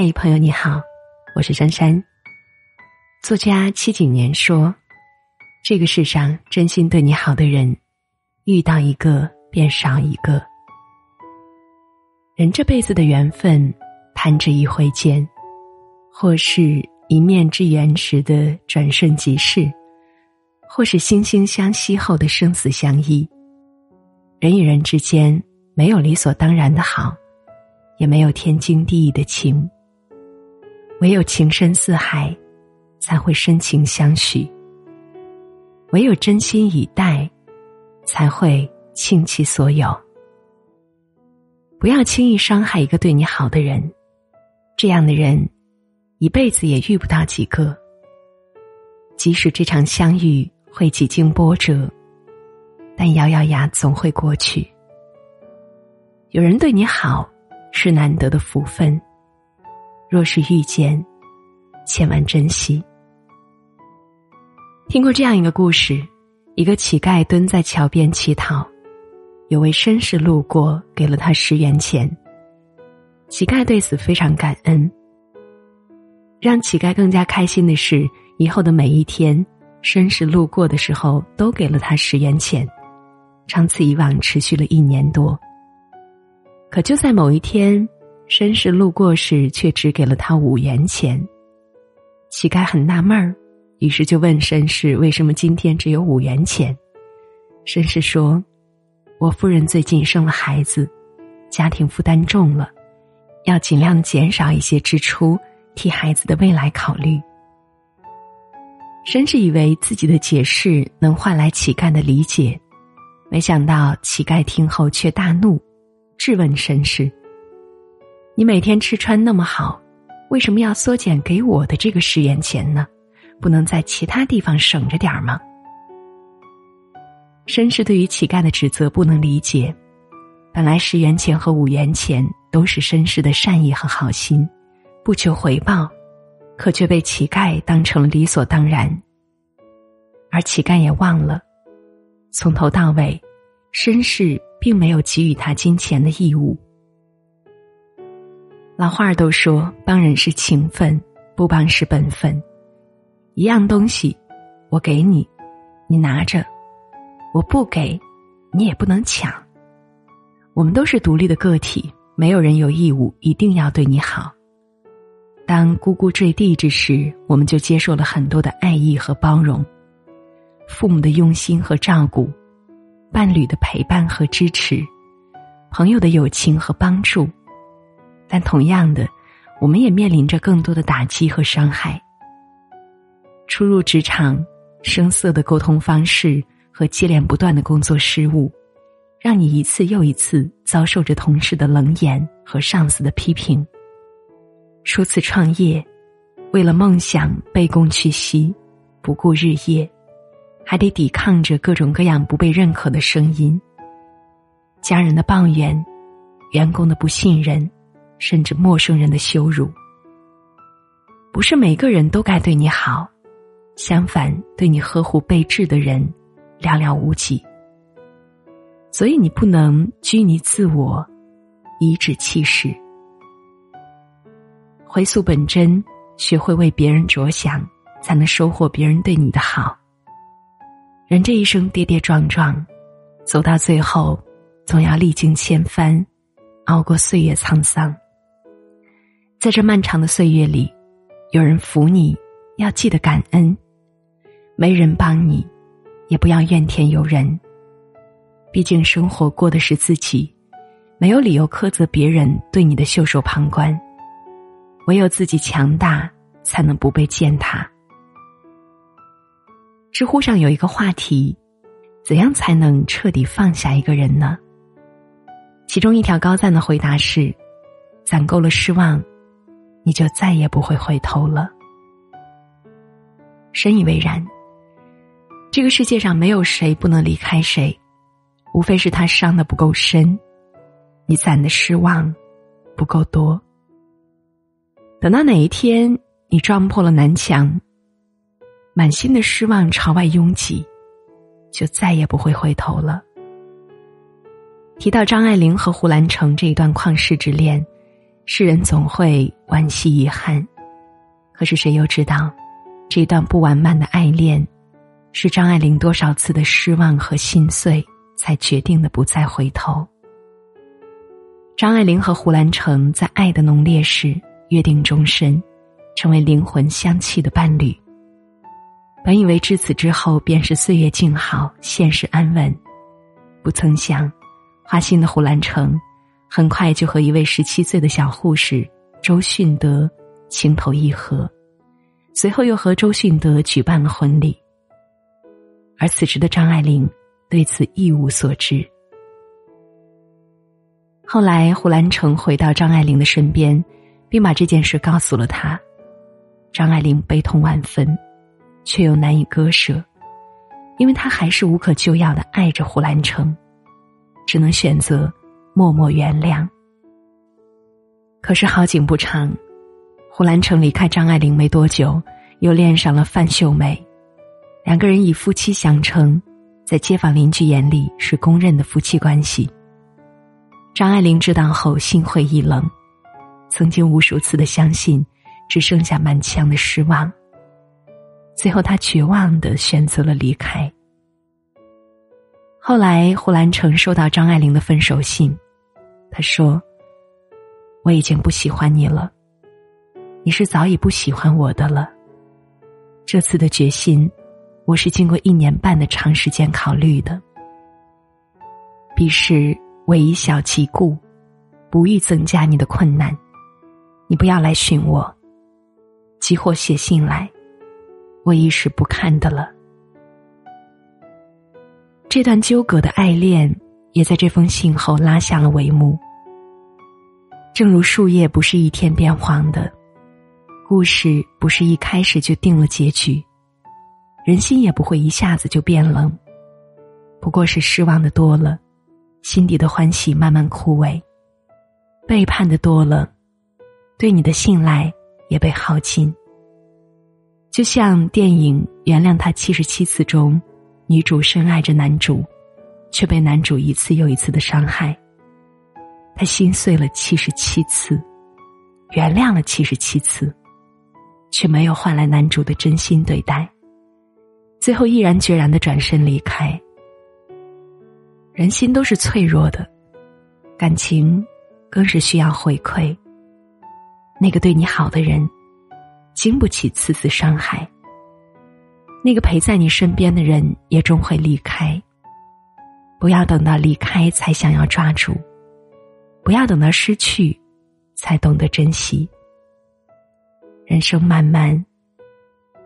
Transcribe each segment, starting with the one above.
嘿，朋友你好，我是珊珊。作家戚景年说：“这个世上真心对你好的人，遇到一个便少一个。人这辈子的缘分，弹指一挥间，或是一面之缘时的转瞬即逝，或是惺惺相惜后的生死相依。人与人之间，没有理所当然的好，也没有天经地义的情。”唯有情深似海，才会深情相许；唯有真心以待，才会倾其所有。不要轻易伤害一个对你好的人，这样的人一辈子也遇不到几个。即使这场相遇会几经波折，但咬咬牙总会过去。有人对你好，是难得的福分。若是遇见，千万珍惜。听过这样一个故事：一个乞丐蹲在桥边乞讨，有位绅士路过，给了他十元钱。乞丐对此非常感恩。让乞丐更加开心的是，以后的每一天，绅士路过的时候都给了他十元钱，长此以往，持续了一年多。可就在某一天。绅士路过时，却只给了他五元钱。乞丐很纳闷儿，于是就问绅士：“为什么今天只有五元钱？”绅士说：“我夫人最近生了孩子，家庭负担重了，要尽量减少一些支出，替孩子的未来考虑。”绅士以为自己的解释能换来乞丐的理解，没想到乞丐听后却大怒，质问绅士。你每天吃穿那么好，为什么要缩减给我的这个十元钱呢？不能在其他地方省着点儿吗？绅士对于乞丐的指责不能理解，本来十元钱和五元钱都是绅士的善意和好心，不求回报，可却被乞丐当成了理所当然。而乞丐也忘了，从头到尾，绅士并没有给予他金钱的义务。老话儿都说，帮人是情分，不帮是本分。一样东西，我给你，你拿着；我不给，你也不能抢。我们都是独立的个体，没有人有义务一定要对你好。当呱呱坠地之时，我们就接受了很多的爱意和包容，父母的用心和照顾，伴侣的陪伴和支持，朋友的友情和帮助。但同样的，我们也面临着更多的打击和伤害。初入职场，生涩的沟通方式和接连不断的工作失误，让你一次又一次遭受着同事的冷眼和上司的批评。初次创业，为了梦想卑躬屈膝，不顾日夜，还得抵抗着各种各样不被认可的声音，家人的抱怨，员工的不信任。甚至陌生人的羞辱，不是每个人都该对你好，相反，对你呵护备至的人寥寥无几。所以你不能拘泥自我，颐指气使，回溯本真，学会为别人着想，才能收获别人对你的好。人这一生跌跌撞撞，走到最后，总要历经千帆，熬过岁月沧桑。在这漫长的岁月里，有人扶你，要记得感恩；没人帮你，也不要怨天尤人。毕竟生活过的是自己，没有理由苛责别人对你的袖手旁观。唯有自己强大，才能不被践踏。知乎上有一个话题：怎样才能彻底放下一个人呢？其中一条高赞的回答是：攒够了失望。你就再也不会回头了。深以为然。这个世界上没有谁不能离开谁，无非是他伤的不够深，你攒的失望不够多。等到哪一天你撞破了南墙，满心的失望朝外拥挤，就再也不会回头了。提到张爱玲和胡兰成这一段旷世之恋。世人总会惋惜遗憾，可是谁又知道，这段不完满的爱恋，是张爱玲多少次的失望和心碎，才决定的不再回头。张爱玲和胡兰成在爱的浓烈时约定终身，成为灵魂相契的伴侣。本以为至此之后便是岁月静好，现实安稳，不曾想，花心的胡兰成，很快就和一位十七岁的小护士周迅德情投意合，随后又和周迅德举办了婚礼。而此时的张爱玲对此一无所知。后来，胡兰成回到张爱玲的身边，并把这件事告诉了她，张爱玲悲痛万分。却又难以割舍，因为她还是无可救药的爱着胡兰成，只能选择默默原谅。可是好景不长，胡兰成离开张爱玲没多久，又恋上了范秀美，两个人以夫妻相称，在街坊邻居眼里是公认的夫妻关系。张爱玲知道后心灰意冷，曾经无数次的相信，只剩下满腔的失望。最后，他绝望的选择了离开。后来，胡兰成收到张爱玲的分手信，他说：“我已经不喜欢你了，你是早已不喜欢我的了。这次的决心，我是经过一年半的长时间考虑的。彼时我以小及故，不欲增加你的困难，你不要来寻我，即或写信来。”我一时不看的了。这段纠葛的爱恋，也在这封信后拉下了帷幕。正如树叶不是一天变黄的，故事不是一开始就定了结局，人心也不会一下子就变冷。不过是失望的多了，心底的欢喜慢慢枯萎；背叛的多了，对你的信赖也被耗尽。就像电影《原谅他七十七次》中，女主深爱着男主，却被男主一次又一次的伤害。她心碎了七十七次，原谅了七十七次，却没有换来男主的真心对待。最后毅然决然的转身离开。人心都是脆弱的，感情更是需要回馈。那个对你好的人。经不起次次伤害。那个陪在你身边的人也终会离开。不要等到离开才想要抓住，不要等到失去，才懂得珍惜。人生漫漫，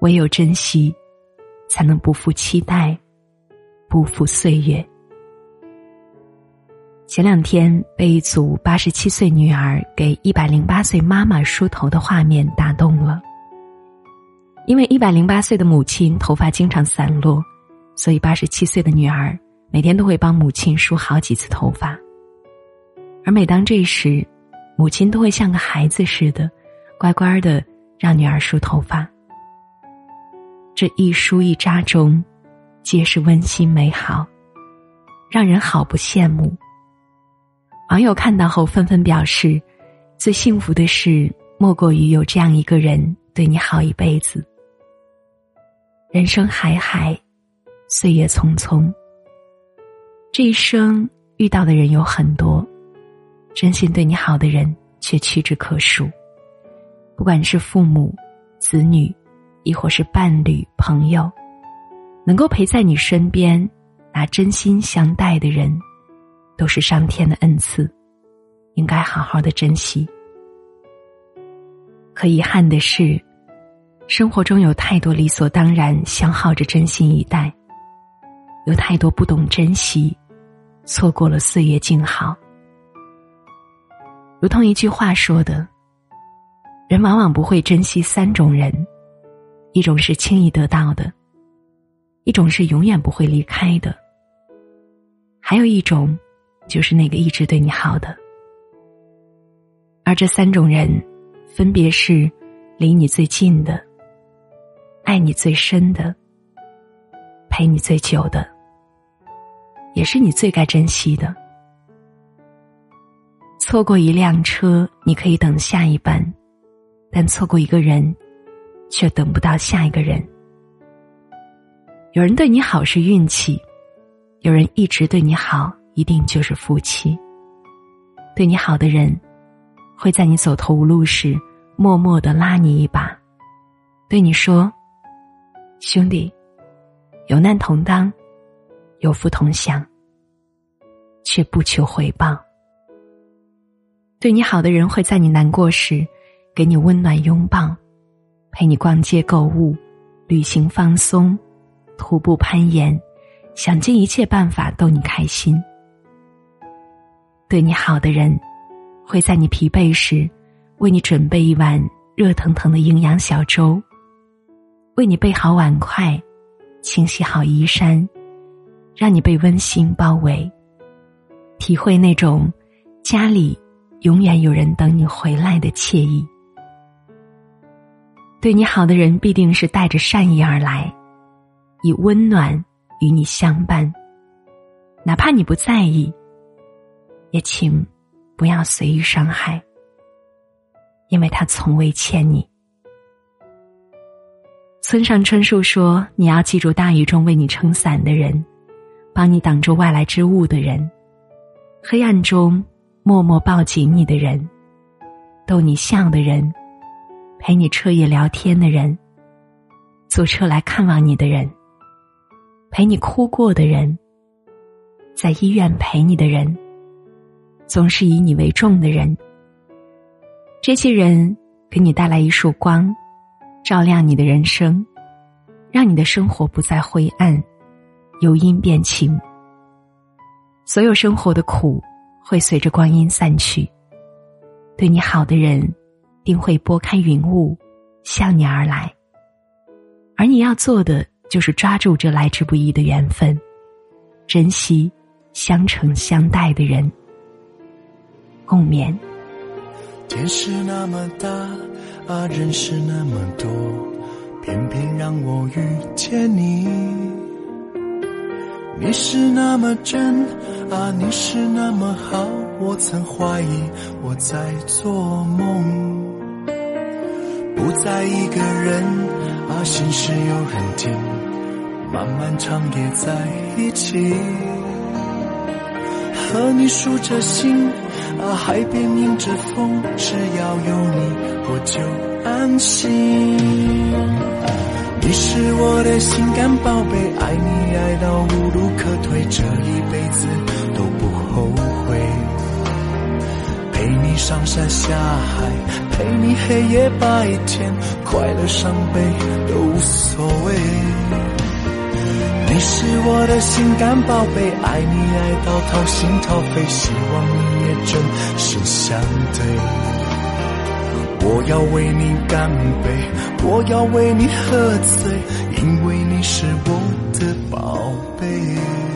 唯有珍惜，才能不负期待，不负岁月。前两天被一组八十七岁女儿给一百零八岁妈妈梳头的画面打动了。因为一百零八岁的母亲头发经常散落，所以八十七岁的女儿每天都会帮母亲梳好几次头发。而每当这时，母亲都会像个孩子似的，乖乖的让女儿梳头发。这一梳一扎中，皆是温馨美好，让人好不羡慕。网友看到后纷纷表示，最幸福的事莫过于有这样一个人对你好一辈子。人生海海，岁月匆匆。这一生遇到的人有很多，真心对你好的人却屈指可数。不管是父母、子女，亦或是伴侣、朋友，能够陪在你身边、拿真心相待的人，都是上天的恩赐，应该好好的珍惜。可遗憾的是。生活中有太多理所当然消耗着真心以待，有太多不懂珍惜，错过了岁月静好。如同一句话说的：“人往往不会珍惜三种人，一种是轻易得到的，一种是永远不会离开的，还有一种，就是那个一直对你好的。而这三种人，分别是离你最近的。”爱你最深的，陪你最久的，也是你最该珍惜的。错过一辆车，你可以等下一班；但错过一个人，却等不到下一个人。有人对你好是运气，有人一直对你好，一定就是福气。对你好的人，会在你走投无路时，默默的拉你一把，对你说：“兄弟，有难同当，有福同享。”却不求回报。对你好的人会在你难过时，给你温暖拥抱，陪你逛街购物、旅行放松、徒步攀岩，想尽一切办法逗你开心。对你好的人，会在你疲惫时，为你准备一碗热腾腾的营养小粥，为你备好碗筷，清洗好衣衫，让你被温馨包围。体会那种家里永远有人等你回来的惬意。对你好的人必定是带着善意而来，以温暖与你相伴。哪怕你不在意，也请不要随意伤害，因为他从未欠你。村上春树说：“你要记住，大雨中为你撑伞的人，帮你挡住外来之物的人。”黑暗中默默抱紧你的人，逗你笑的人，陪你彻夜聊天的人，坐车来看望你的人，陪你哭过的人，在医院陪你的人，总是以你为重的人。这些人给你带来一束光，照亮你的人生，让你的生活不再灰暗，由阴变晴。所有生活的苦会随着光阴散去，对你好的人定会拨开云雾向你而来，而你要做的就是抓住这来之不易的缘分，珍惜相承相待的人。共勉。天是那么大啊，人是那么多，偏偏让我遇见你。你是那么真啊，你是那么好，我曾怀疑我在做梦。不再一个人啊，心事有人听，漫漫长夜在一起。和你数着星啊，海边迎着风，只要有你我就安心。我的心肝宝贝，爱你爱到无路可退，这一辈子都不后悔。陪你上山下海，陪你黑夜白天，快乐伤悲都无所谓。你是我的心肝宝贝，爱你爱到掏心掏肺，希望你也真心相对。我要为你干杯，我要为你喝醉，因为你是我的宝贝。